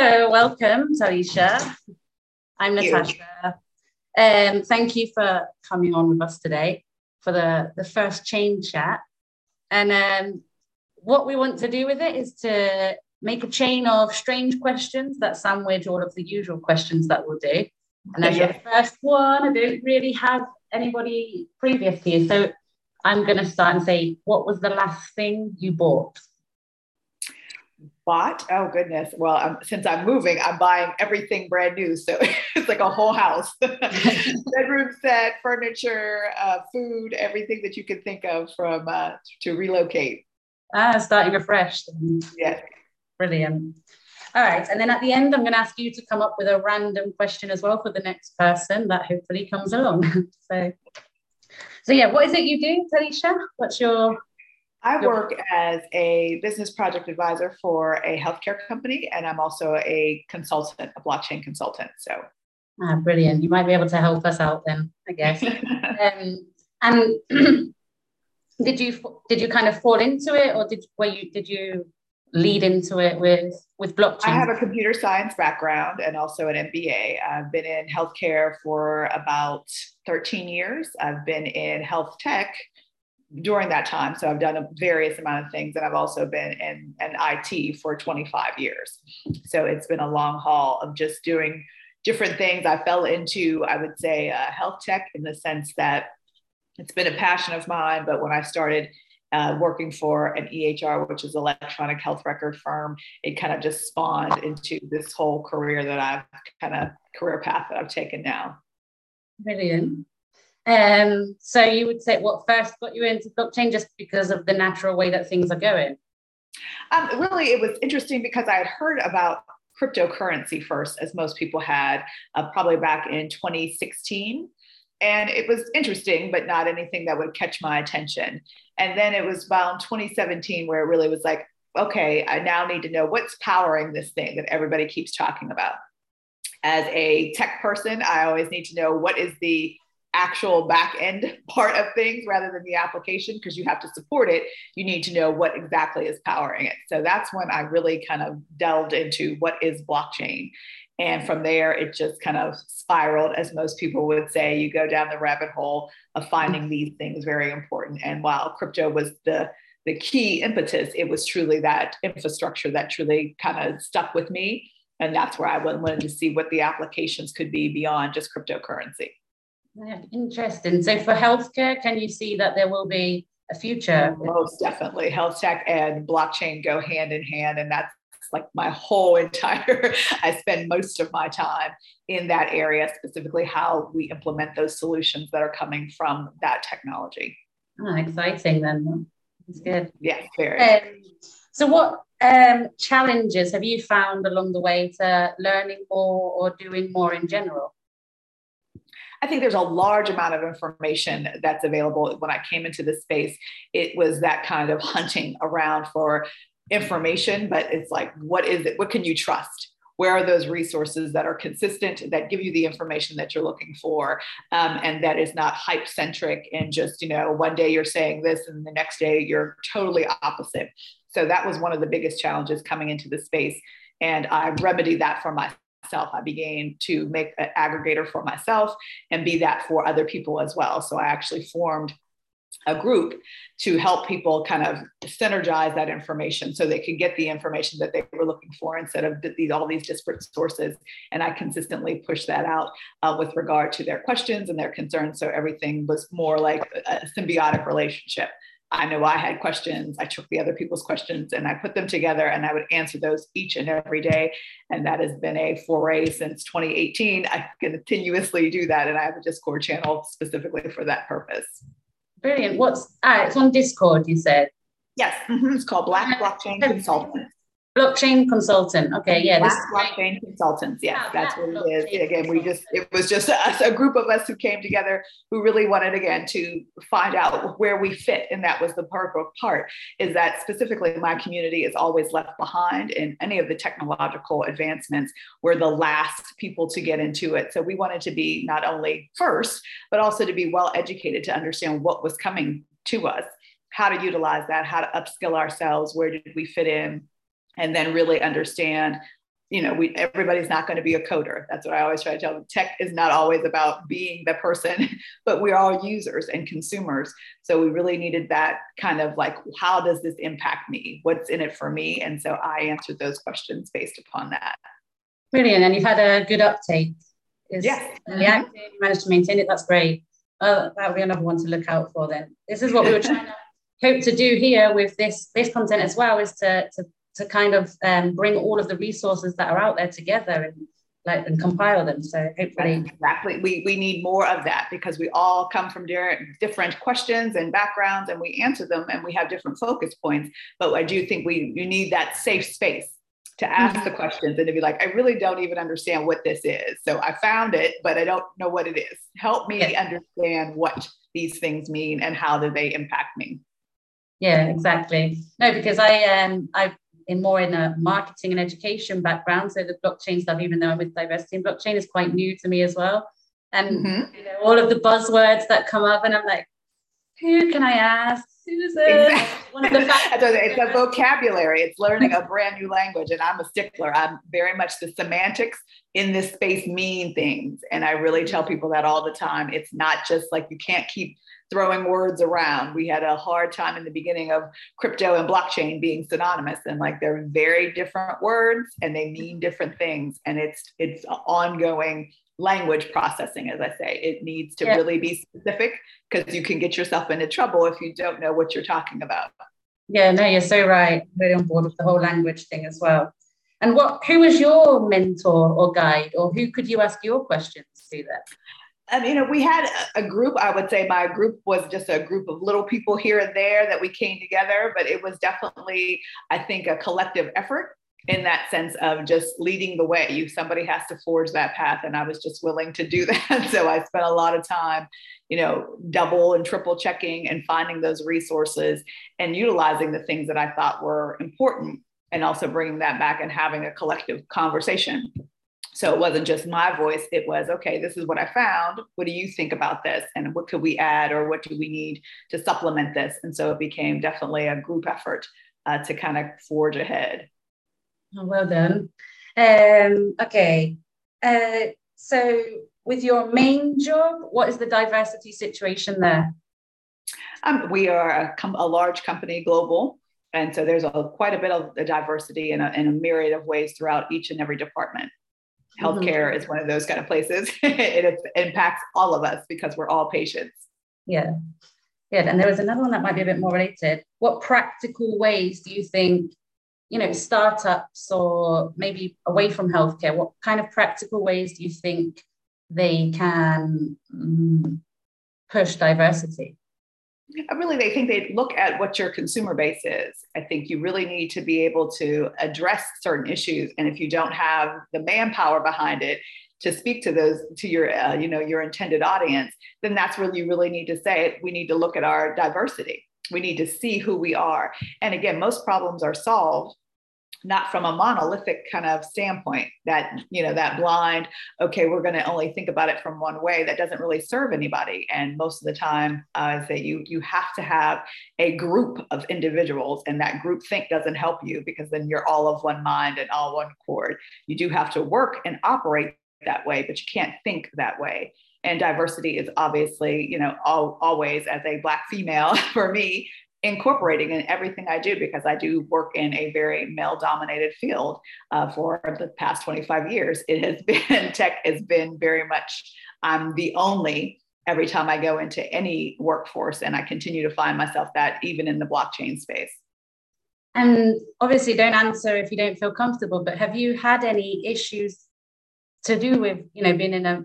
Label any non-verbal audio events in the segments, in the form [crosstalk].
Hello, welcome, Talisha. I'm Natasha. Um, thank you for coming on with us today for the, the first chain chat. And um, what we want to do with it is to make a chain of strange questions that sandwich all of the usual questions that we'll do. And as yeah. your first one, I don't really have anybody previous to you. So I'm going to start and say, what was the last thing you bought? Bought? Oh, goodness. Well, um, since I'm moving, I'm buying everything brand new. So [laughs] it's like a whole house [laughs] bedroom set, furniture, uh, food, everything that you could think of from uh, to relocate. Ah, starting afresh. Yeah. Brilliant. All right. And then at the end, I'm going to ask you to come up with a random question as well for the next person that hopefully comes along. [laughs] so, so yeah, what is it you do, Talisha? What's your I work as a business project advisor for a healthcare company, and I'm also a consultant, a blockchain consultant. So, ah, brilliant! You might be able to help us out then, I guess. [laughs] um, and [clears throat] did you did you kind of fall into it, or did were you did you lead into it with with blockchain? I have a computer science background and also an MBA. I've been in healthcare for about 13 years. I've been in health tech during that time. So I've done a various amount of things, and I've also been in an IT for 25 years. So it's been a long haul of just doing different things. I fell into, I would say, uh, health tech in the sense that it's been a passion of mine. But when I started uh, working for an EHR, which is electronic health record firm, it kind of just spawned into this whole career that I've kind of career path that I've taken now. Brilliant. Um, so you would say what first got you into blockchain just because of the natural way that things are going? Um, really, it was interesting because I had heard about cryptocurrency first, as most people had, uh, probably back in 2016. And it was interesting, but not anything that would catch my attention. And then it was about 2017 where it really was like, okay, I now need to know what's powering this thing that everybody keeps talking about. As a tech person, I always need to know what is the actual back end [laughs] part of things rather than the application because you have to support it. You need to know what exactly is powering it. So that's when i really kind of delved into what is blockchain. And from there it just kind of spiraled as most people would say. You go down the rabbit hole of finding these things very important. And while crypto was the the key impetus it was truly that infrastructure that truly kind of stuck with me. And that's where i wanted to see what the applications could be beyond just cryptocurrency yeah, interesting. So for healthcare, can you see that there will be a future? Most definitely. Health tech and blockchain go hand in hand. And that's like my whole [laughs] entire, I spend most of my time in that area, specifically how we implement those solutions that are coming from that technology. Oh, exciting then. That's good. Yeah, very. Um, so what um, challenges have you found along the way to learning more or doing more in general? I think there's a large amount of information that's available. When I came into this space, it was that kind of hunting around for information, but it's like, what is it? What can you trust? Where are those resources that are consistent, that give you the information that you're looking for, um, and that is not hype centric and just, you know, one day you're saying this and the next day you're totally opposite. So that was one of the biggest challenges coming into the space. And I remedied that for myself myself. I began to make an aggregator for myself and be that for other people as well. So I actually formed a group to help people kind of synergize that information so they could get the information that they were looking for instead of these all these disparate sources and i consistently push that out uh, with regard to their questions and their concerns so everything was more like a symbiotic relationship I know I had questions. I took the other people's questions and I put them together and I would answer those each and every day. And that has been a foray since 2018. I continuously do that. And I have a Discord channel specifically for that purpose. Brilliant. What's ah, it's on Discord, you said? Yes. Mm-hmm. It's called Black Blockchain Consultants. Blockchain consultant. Okay, yeah. This blockchain consultants. Yes, yeah, that's what it is. Again, we just it was just us, a group of us who came together who really wanted again to find out where we fit, and that was the purple part. Is that specifically my community is always left behind in any of the technological advancements. We're the last people to get into it, so we wanted to be not only first, but also to be well educated to understand what was coming to us how to utilize that, how to upskill ourselves, where did we fit in, and then really understand you know, we everybody's not going to be a coder. That's what I always try to tell them. Tech is not always about being the person, [laughs] but we're all users and consumers. So we really needed that kind of like, how does this impact me? What's in it for me? And so I answered those questions based upon that. Brilliant. And you've had a good uptake. Is yes. Yeah, mm-hmm. you managed to maintain it. That's great. Uh, that would be another one to look out for then. This is what we were [laughs] trying to hope to do here with this this content as well is to to to kind of um, bring all of the resources that are out there together and like and compile them. So hopefully, exactly, we we need more of that because we all come from different different questions and backgrounds, and we answer them, and we have different focus points. But I do think we you need that safe space to ask mm-hmm. the questions and to be like, I really don't even understand what this is. So I found it, but I don't know what it is. Help me yeah. understand what these things mean and how do they impact me. Yeah, exactly. No, because I um I in more in a marketing and education background. So the blockchain stuff, even though I'm with diversity and blockchain, is quite new to me as well. And mm-hmm. you know, all of the buzzwords that come up, and I'm like, who can I ask? Susan. Exactly. One of the [laughs] it's a vocabulary. It's learning a [laughs] brand new language, and I'm a stickler. I'm very much the semantics in this space mean things, and I really tell mm-hmm. people that all the time. It's not just like you can't keep throwing words around. We had a hard time in the beginning of crypto and blockchain being synonymous and like they're very different words and they mean different things and it's it's ongoing language processing as I say. It needs to yeah. really be specific because you can get yourself into trouble if you don't know what you're talking about. Yeah, no, you're so right. Really on board with the whole language thing as well. And what who was your mentor or guide or who could you ask your questions to then? Um, you know, we had a group. I would say my group was just a group of little people here and there that we came together, but it was definitely, I think, a collective effort in that sense of just leading the way. You somebody has to forge that path, and I was just willing to do [laughs] that. so I spent a lot of time, you know, double and triple checking and finding those resources and utilizing the things that I thought were important, and also bringing that back and having a collective conversation. So it wasn't just my voice, it was, okay, this is what I found. What do you think about this? And what could we add or what do we need to supplement this? And so it became definitely a group effort uh, to kind of forge ahead. Oh, well done. Um, okay. Uh, so with your main job, what is the diversity situation there? Um, we are a, com- a large company, global. And so there's a, quite a bit of diversity in a, in a myriad of ways throughout each and every department. Healthcare mm-hmm. is one of those kind of places. [laughs] it impacts all of us because we're all patients. Yeah. Good. And there was another one that might be a bit more related. What practical ways do you think, you know, startups or maybe away from healthcare, what kind of practical ways do you think they can um, push diversity? I really they think they look at what your consumer base is. I think you really need to be able to address certain issues, and if you don't have the manpower behind it to speak to those to your uh, you know your intended audience, then that's where you really need to say it. we need to look at our diversity. We need to see who we are. And again, most problems are solved not from a monolithic kind of standpoint that you know that blind okay we're going to only think about it from one way that doesn't really serve anybody. And most of the time uh, i say you you have to have a group of individuals and that group think doesn't help you because then you're all of one mind and all one accord. You do have to work and operate that way but you can't think that way. And diversity is obviously you know all, always as a black female [laughs] for me incorporating in everything I do because I do work in a very male dominated field uh, for the past 25 years. It has [laughs] been, tech has been very much, I'm the only every time I go into any workforce. And I continue to find myself that even in the blockchain space. And obviously, don't answer if you don't feel comfortable, but have you had any issues to do with, you know, being in a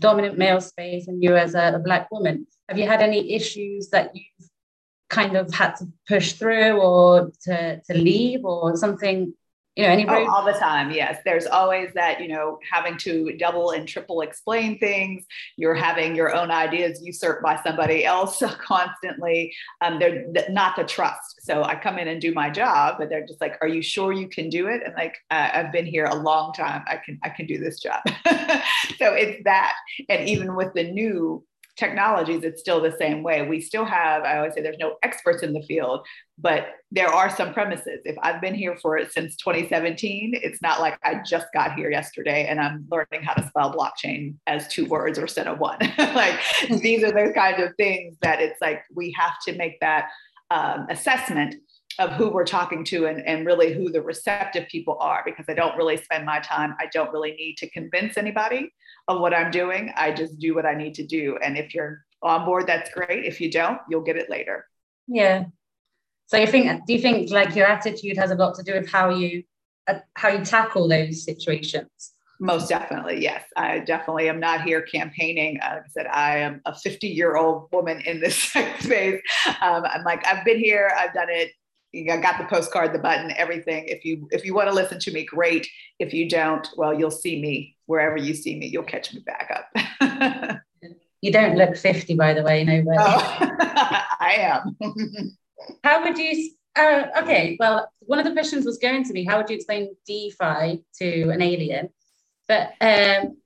dominant male space and you as a, a black woman? Have you had any issues that you've kind of had to push through or to, to leave or something you know anybody? Oh, all the time yes. There's always that you know having to double and triple explain things. You're having your own ideas usurped by somebody else [laughs] constantly. Um, they're not the trust. So i come in and do my job but they're just like are you sure you can do it? And like uh, i've been here a long time. I can i can do this job. [laughs] So it's that. And even with the new technologies, it's still the same way. We still have, I always say there's no experts in the field, but there are some premises. If I've been here for it since 2017, it's not like I just got here yesterday and I'm learning how to spell blockchain as two words instead of one. [laughs] like these are the kinds of things that it's like we have to make that um, assessment of who we're talking to and, and really who the receptive people are because I don't really spend my time. I don't really need to convince anybody of what I'm doing. I just do what I need to do. And if you're on board, that's great. If you don't, you'll get it later. Yeah. So you think, do you think like your attitude has a lot to do with how you, uh, how you tackle those situations? Most definitely, yes. I definitely am not here campaigning. Uh, like I said, I am a 50 year old woman in this [laughs] space. Um, I'm like, I've been here, I've done it. I got the postcard, the button, everything. If you if you want to listen to me, great. If you don't, well, you'll see me wherever you see me. You'll catch me back up. [laughs] you don't look 50, by the way. No way. Oh, [laughs] I am. [laughs] how would you? Uh, okay, well, one of the questions was going to be how would you explain DeFi to an alien? But um,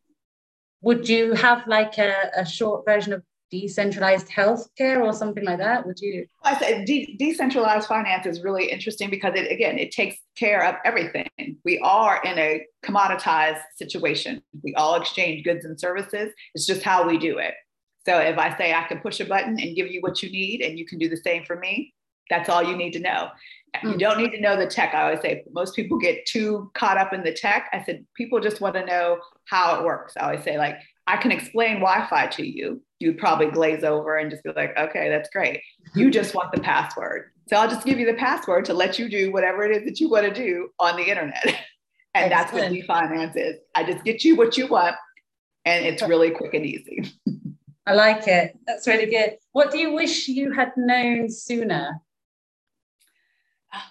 would you have like a, a short version of decentralized healthcare or something like that? Would you? I say de- decentralized finance is really interesting because it again it takes care of everything. We are in a commoditized situation. We all exchange goods and services. It's just how we do it. So if I say I can push a button and give you what you need, and you can do the same for me, that's all you need to know. You hmm. don't need to know the tech. I always say most people get too caught up in the tech. I said people just want to know how it works. I always say like I can explain Wi-Fi to you. You'd probably glaze over and just be like, okay, that's great. You [laughs] just want the password. So I'll just give you the password to let you do whatever it is that you want to do on the internet. [laughs] and Excellent. that's what DeFinance is. I just get you what you want and it's really quick and easy. [laughs] I like it. That's really good. What do you wish you had known sooner? Oh,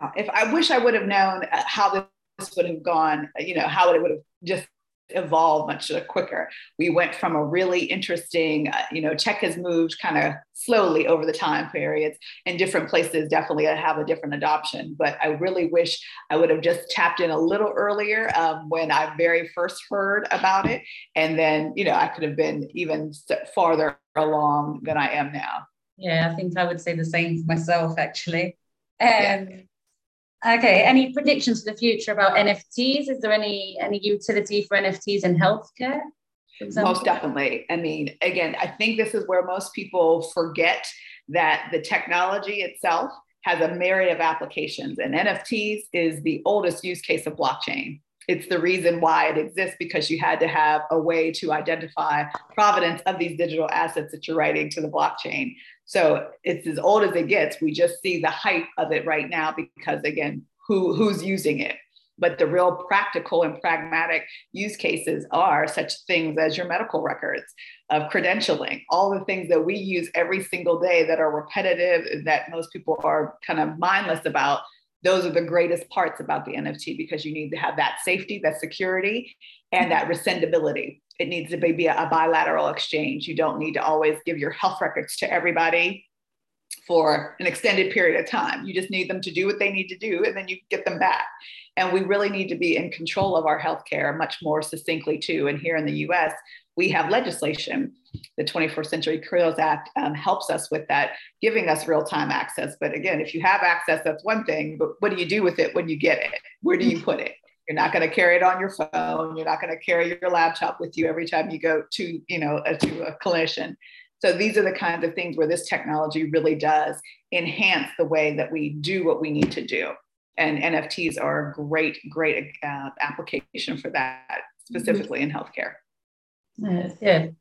wow. If I wish I would have known uh, how this would have gone, you know, how it would have just evolve much quicker. We went from a really interesting, uh, you know, tech has moved kind of slowly over the time periods, and different places definitely have a different adoption. But I really wish I would have just tapped in a little earlier um, when I very first heard about it, and then you know I could have been even farther along than I am now. Yeah, I think I would say the same for myself actually. Um, yeah. Okay. Any predictions for the future about NFTs? Is there any any utility for NFTs in healthcare? Most definitely. I mean, again, I think this is where most people forget that the technology itself has a myriad of applications, and NFTs is the oldest use case of blockchain. It's the reason why it exists because you had to have a way to identify provenance of these digital assets that you're writing to the blockchain. So it's as old as it gets. We just see the hype of it right now because again, who who's using it? But the real practical and pragmatic use cases are such things as your medical records, of credentialing, all the things that we use every single day that are repetitive, that most people are kind of mindless about. Those are the greatest parts about the NFT because you need to have that safety, that security, and that rescindability it needs to be a bilateral exchange. You don't need to always give your health records to everybody for an extended period of time. You just need them to do what they need to do and then you get them back. And we really need to be in control of our healthcare much more succinctly too. And here in the US, we have legislation. The 21st Century Cures Act um, helps us with that, giving us real time access. But again, if you have access, that's one thing. But what do you do with it when you get it? Where do you put it? You're not going to carry it on your phone. You're not going to carry your laptop with you every time you go to, you know, a, to a clinician. So these are the kinds of things where this technology really does enhance the way that we do what we need to do. And NFTs are a great, great uh, application for that, specifically in healthcare. Good.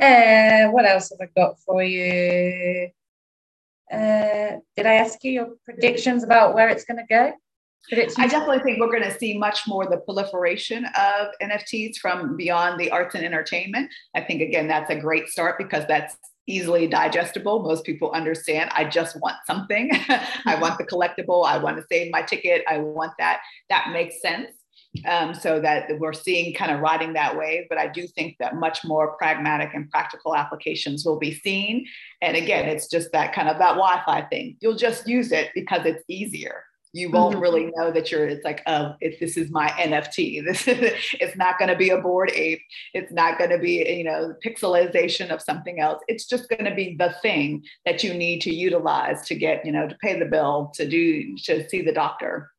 Uh, what else have I got for you? Uh, did I ask you your predictions about where it's going to go? I definitely think we're going to see much more the proliferation of NFTs from beyond the arts and entertainment. I think, again, that's a great start because that's easily digestible. Most people understand I just want something. [laughs] I want the collectible. I want to save my ticket. I want that. That makes sense. Um, so that we're seeing kind of riding that wave. But I do think that much more pragmatic and practical applications will be seen. And again, it's just that kind of that Wi Fi thing. You'll just use it because it's easier you won't mm-hmm. really know that you're it's like oh if this is my nft [laughs] this is it's not going to be a Bored Ape. It's not going to be you know pixelization of something else. It's just going to be the thing that you need to utilize to get you know to pay the bill to do to see the doctor.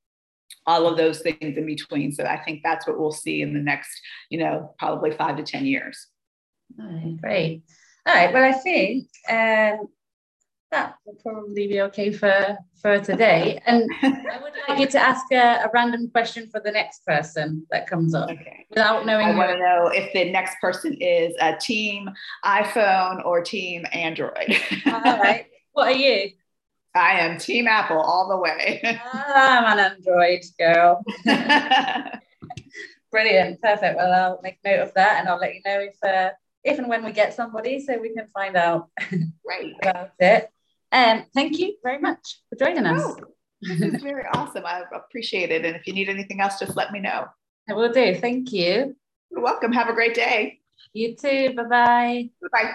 All of those things in between. So i think that's what we'll see in the next you know probably five to ten years. All right, great. All right well i think um, that will probably be okay for for today. And I would like you to ask a, a, random question for the next person that comes up. Okay. Without knowing. I want to know if the next person is a team iPhone or team Android. [laughs] All right. What are you? I am Team Apple all the way. I'm an Android girl. [laughs] Brilliant. Perfect. Well, I'll make note of that and I'll let you know if uh, if and when we get somebody so we can find out right. [laughs] about it. Um, thank you very much for joining us. Oh, this is very [laughs] awesome. I appreciate it. And if you need anything else, just let me know. I will do. Thank you. You're welcome. Have a great day. You too. Bye bye. Bye.